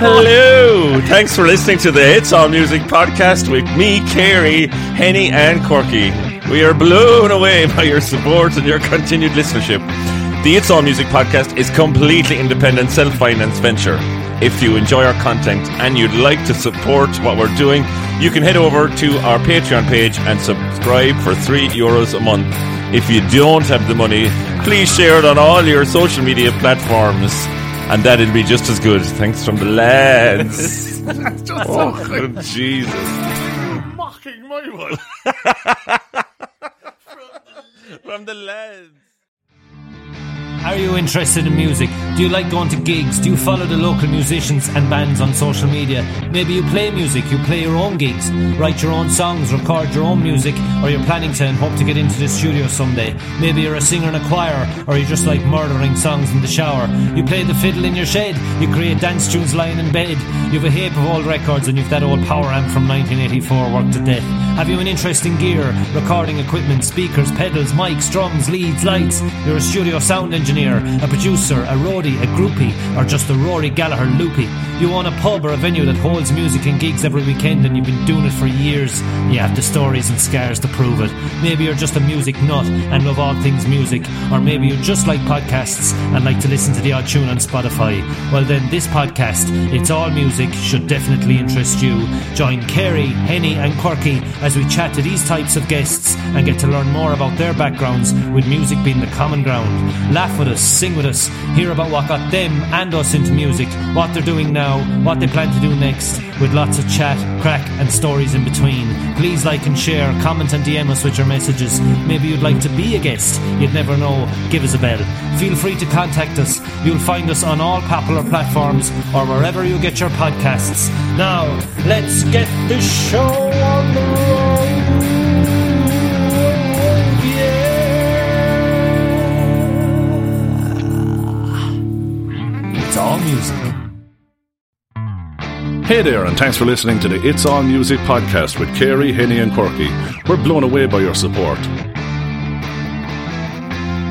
Hello! Thanks for listening to the It's All Music podcast with me, Carey, Henny, and Quirky. We are blown away by your support and your continued listenership. The It's All Music podcast is completely independent, self-financed venture. If you enjoy our content and you'd like to support what we're doing, you can head over to our Patreon page and subscribe for three euros a month. If you don't have the money, please share it on all your social media platforms, and that'll be just as good. Thanks from the lads. oh, good Jesus! Mocking my one. From the lads. Are you interested in music? Do you like going to gigs? Do you follow the local musicians and bands on social media? Maybe you play music, you play your own gigs, write your own songs, record your own music, or you're planning to and hope to get into the studio someday. Maybe you're a singer in a choir, or you just like murdering songs in the shower. You play the fiddle in your shed, you create dance tunes lying in bed. You've a heap of old records and you've that old power amp from 1984 worked to death. Have you an interest in gear, recording equipment, speakers, pedals, mics, drums, leads, lights? You're a studio sound engineer, a producer, a roadie, a groupie, or just a Rory Gallagher loopy. You own a pub or a venue that holds music and gigs every weekend and you've been doing it for years. You have the stories and scars to prove it. Maybe you're just a music nut and love all things music, or maybe you just like podcasts and like to listen to the odd tune on Spotify. Well, then this podcast, It's All Music, should definitely interest you. Join Carey, Henny, and Quirky as we chat to these types of guests and get to learn more about their backgrounds, with music being the common ground. Laugh with us, sing with us, hear about what got them and us into music, what they're doing now, what they plan to do next, with lots of chat, crack, and stories in between. Please like and share, comment and DM us with your messages. Maybe you'd like to be a guest, you'd never know. Give us a bell. Feel free to contact us. You'll find us on all popular platforms or wherever you get your podcasts. Now, let's get this show on the road. Oh, it's all music. Hey there, and thanks for listening to the It's All Music podcast with Carey, Henny, and Quirky. We're blown away by your support.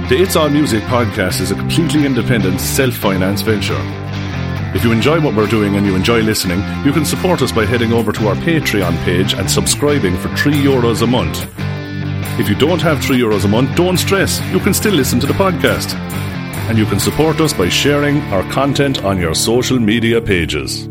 The It's All Music podcast is a completely independent, self financed venture. If you enjoy what we're doing and you enjoy listening, you can support us by heading over to our Patreon page and subscribing for 3 euros a month. If you don't have 3 euros a month, don't stress, you can still listen to the podcast. And you can support us by sharing our content on your social media pages.